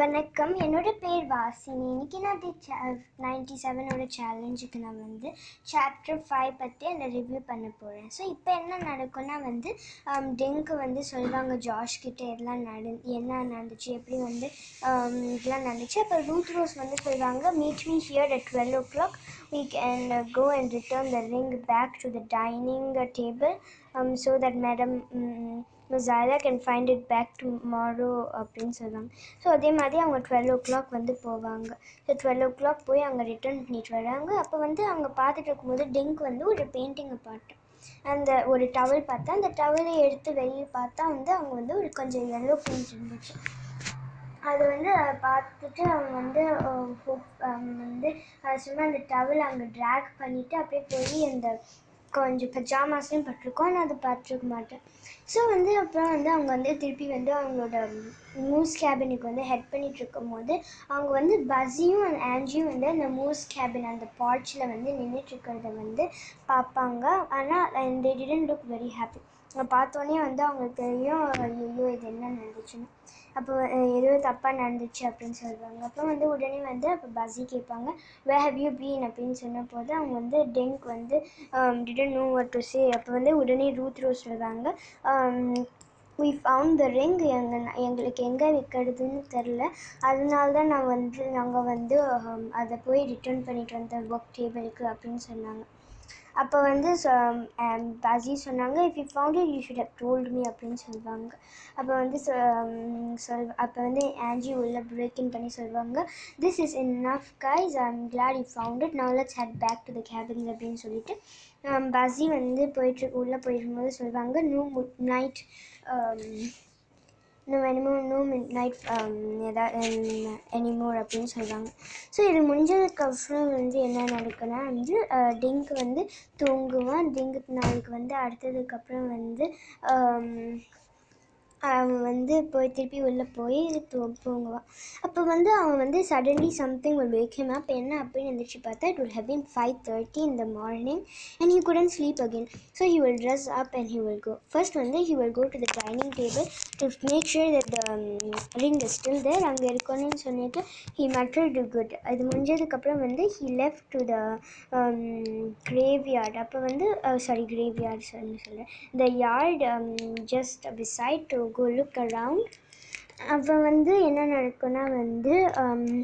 வணக்கம். என்னோட பேர் வாசினி. இன்னைக்கு நான் தி நைன்டி செவனோட சேலஞ்சுக்கு நான் வந்து சாப்டர் ஃபைவ் பற்றி அந்த ரிவ்யூ பண்ண போகிறேன் ஸோ இப்போ என்ன நடக்கும்னா வந்து um, டெங்கு வந்து சொல்லுவாங்க ஜாஷ் கிட்டே எல்லாம் நடு என்ன நடந்துச்சு? எப்படி வந்து um, இதெல்லாம் நடந்துச்சு? அப்போ ரூத் ரோஸ் வந்து சொல்லுவாங்க meet me here at twelve o'clock we can uh, go and return the ring back to the dining so table um, so that madam um, ஜாலியாக can find it back tomorrow அப்படின்னு சொல்லுவாங்க. So அதே மாதிரி அவங்க twelve ஓ clock வந்து போவாங்க. So twelve ஓ clock போய் அங்கே ரிட்டர்ன் பண்ணிட்டு வராங்க. அப்போ வந்து அவங்க பார்த்துட்டு இருக்கும்போது டிங்க் வந்து ஒரு பெயிண்டிங்கை பார்த்தோம் அந்த ஒரு டவல் பார்த்தா அந்த டவலை எடுத்து வெளியே பார்த்தா வந்து அவங்க வந்து ஒரு கொஞ்சம் எல்லோ பெயிண்ட் இருந்துச்சு. அது வந்து பார்த்துட்டு அவங்க வந்து அவங்க வந்து சும்மா அந்த டவல் அங்கே ட்ராக் பண்ணிவிட்டு அப்படியே போய் அந்த கொஞ்சம் பஜாமாஸையும் பட்டிருக்கோம் நான் அதை பார்த்துருக்க மாட்டேன். ஸோ வந்து அப்புறம் வந்து அவங்க வந்து திருப்பி வந்து அவங்களோட மூஸ் கேபினுக்கு வந்து ஹெட் பண்ணிட்டு இருக்கும் போது அவங்க வந்து பஸ்ஸியும் அந்த ஆன்ஜியும் வந்து அந்த மூஸ் கேபின் அந்த பாட்சில் வந்து நின்றுட்டு இருக்கிறத வந்து பார்ப்பாங்க. ஆனால் they didn't look very happy பார்த்தோன்னே வந்து அவங்களுக்கு தெரியும் ஐயோ இது என்ன நடந்துச்சுன்னு. அப்போ எதுவும் ஏதோ தப்பாக நடந்துச்சு அப்படின்னு சொல்லுவாங்க. அப்போ வந்து உடனே வந்து அப்போ பஸ்ஸி கேட்பாங்க. வே ஹவ் யூ பீன் அப்படின்னு சொன்ன போது அவங்க வந்து டெங்க் வந்து டிடன் நோ டு சே அப்போ வந்து உடனே ரூத் ரோஸ் சொல்லுவாங்க. வி ஃபவுண்ட் த ரிங் எங்கள் எங்களுக்கு எங்கே விற்கிறதுன்னு தெரில. அதனால தான் நான் வந்து நாங்கள் வந்து um, அதை போய் ரிட்டர்ன் பண்ணிட்டு வந்தேன் ஒர்க் டேபிளுக்கு அப்படின்னு சொன்னாங்க. அப்போ வந்து பாஜி சொன்னாங்க if you found you should have told me அப்படின்னு சொல்லுவாங்க அப்போ வந்து சொல் அப்போ வந்து ஆன்ஜி உள்ள பிரேக் இன் பண்ணி சொல்லுவாங்க this is enough guys I am glad you found it now let's head back to the cabins அப்படின்னு சொல்லிட்டு பஸி வந்து போயிட்டு உள்ளே போயிருக்கும்போது சொல்லுவாங்க நோ நைட் இன்னும் எனிமோ நோ மிட் நைட் எதாவது எனிமோர் அப்படின்னு சொல்லுவாங்க ஸோ இது முடிஞ்சதுக்கப்புறம் வந்து என்ன நடக்குன்னா வந்து டிங்க் வந்து தூங்குவான். டிங்கு நாளைக்கு வந்து அடுத்ததுக்கப்புறம் வந்து um, அவன் வந்து போய் திருப்பி உள்ளே போய் தூங்குவான் அப்போ வந்து அவன் வந்து சடன்லி சம்திங் ஒரு வேக் ஹிம் என்ன அப்படின்னு எந்திரிச்சு பார்த்தா it will have been five thirty in the morning and he couldn't sleep again so he will dress up and he will go first வந்து he will go to the dining table to make sure that the ring is still there அங்கே இருக்கணும்னு சொல்லிட்டு he matar to good அது முடிஞ்சதுக்கப்புறம் வந்து he left to the graveyard அப்போ வந்து sorry graveyard சொல்லி சொல்கிறேன் the yard just beside to go look around அப்போ வந்து என்ன நடக்கும்னா வந்து யாரும்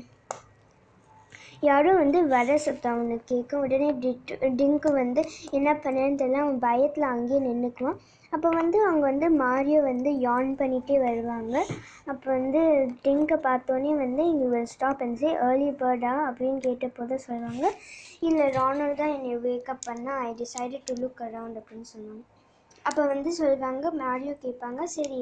யாரோ வந்து வர சத்தம் அவனுக்கு கேட்கும் உடனே டிட்டு டிங்கு வந்து என்ன பண்ணேன்னு தெரியல அவன் பயத்தில் அங்கேயே நின்றுக்குவான் அப்போ வந்து அவங்க வந்து மாரியோ வந்து யான் பண்ணிகிட்டே வருவாங்க. அப்போ வந்து டிங்கை பார்த்தோன்னே வந்து இங்கே will stop and say early பேர்டா அப்படின்னு கேட்ட போது சொல்லுவாங்க. இல்லை ராணுவ தான் என்னை வேக்கப் பண்ணால் I decided to look around அப்படின்னு சொன்னாங்க அப்போ வந்து சொல்லுவாங்க மாரியோ கேட்பாங்க சரி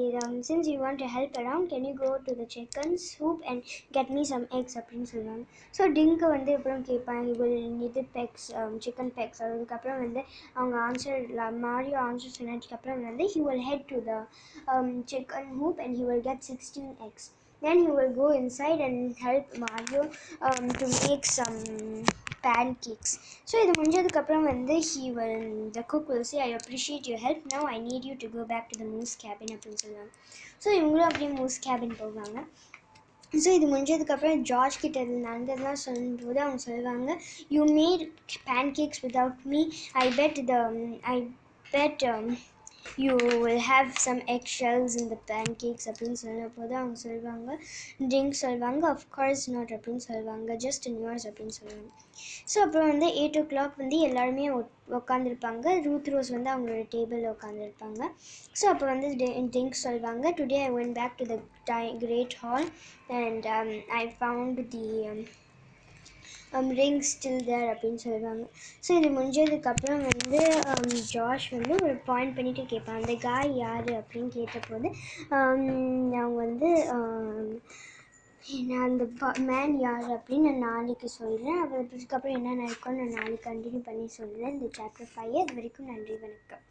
since you want to help around can you go to the chicken soup and get me some eggs அப்படின்னு சொல்லுவாங்க. ஸோ டிங்க்கு வந்து அப்புறம் கேட்பாங்க இவள் இது பெக்ஸ் சிக்கன் பெக்ஸ் அதுக்கப்புறம் வந்து அவங்க ஆன்சர் மாரியோ ஆன்சர் சொன்னதுக்கப்புறம் வந்து he will head to the chicken coop and he will get sixteen eggs then he will go inside and help Mario um, to make some pancakes so இது முடிஞ்சதுக்கப்புறம் வந்து he will the cook will see I appreciate your help now I need you to go back to the moose cabin அப்படின்னு சொல்லுவாங்க. So இவங்களும் அப்படியே mousse cabin போவாங்க. So இது முடிஞ்சதுக்கப்புறம் ஜார்ஜ் கிட்ட இது நடந்ததெல்லாம் சொல்லும்போது அவங்க சொல்லுவாங்க you made pancakes without me I bet the I bet you will have some egg shells இந்த பேன்கேக்ஸ் அப்படின்னு சொன்ன அவங்க சொல்லுவாங்க ட்ரிங்க் சொல்லுவாங்க அஃப்கோர்ஸ் நாட் அப்படின்னு சொல்லுவாங்க ஜஸ்ட் நியூர்ஸ் அப்படின்னு சொல்லுவாங்க ஸோ அப்புறம் வந்து எயிட் ஓ கிளாக் வந்து எல்லாருமே உட்காந்துருப்பாங்க ரூத் ரோஸ் வந்து அவங்களோட டேபிளில் உட்காந்துருப்பாங்க ஸோ அப்போ வந்து ட்ரிங்க் சொல்லுவாங்க today I won back to the great hall and I found the ring still there அப்படின்னு சொல்லுவாங்க ஸோ இது முடிஞ்சதுக்கப்புறம் வந்து um, ஜாஷ் வந்து ஒரு பாயிண்ட் பண்ணிட்டு கேட்பான். அந்த காய் யார் அப்படின்னு கேட்டபோது um, அவங்க வந்து um, நான் அந்த மேன் யார்? அப்படின்னு நான் நாளைக்கு சொல்கிறேன் அப்புறம் அதுக்கப்புறம் என்ன நடக்கும்னு நான் நாளைக்கு கண்டினியூ பண்ணி சொல்கிறேன் இந்த சாப்டர் ஃபைவ் அது வரைக்கும் நன்றி வணக்கம்.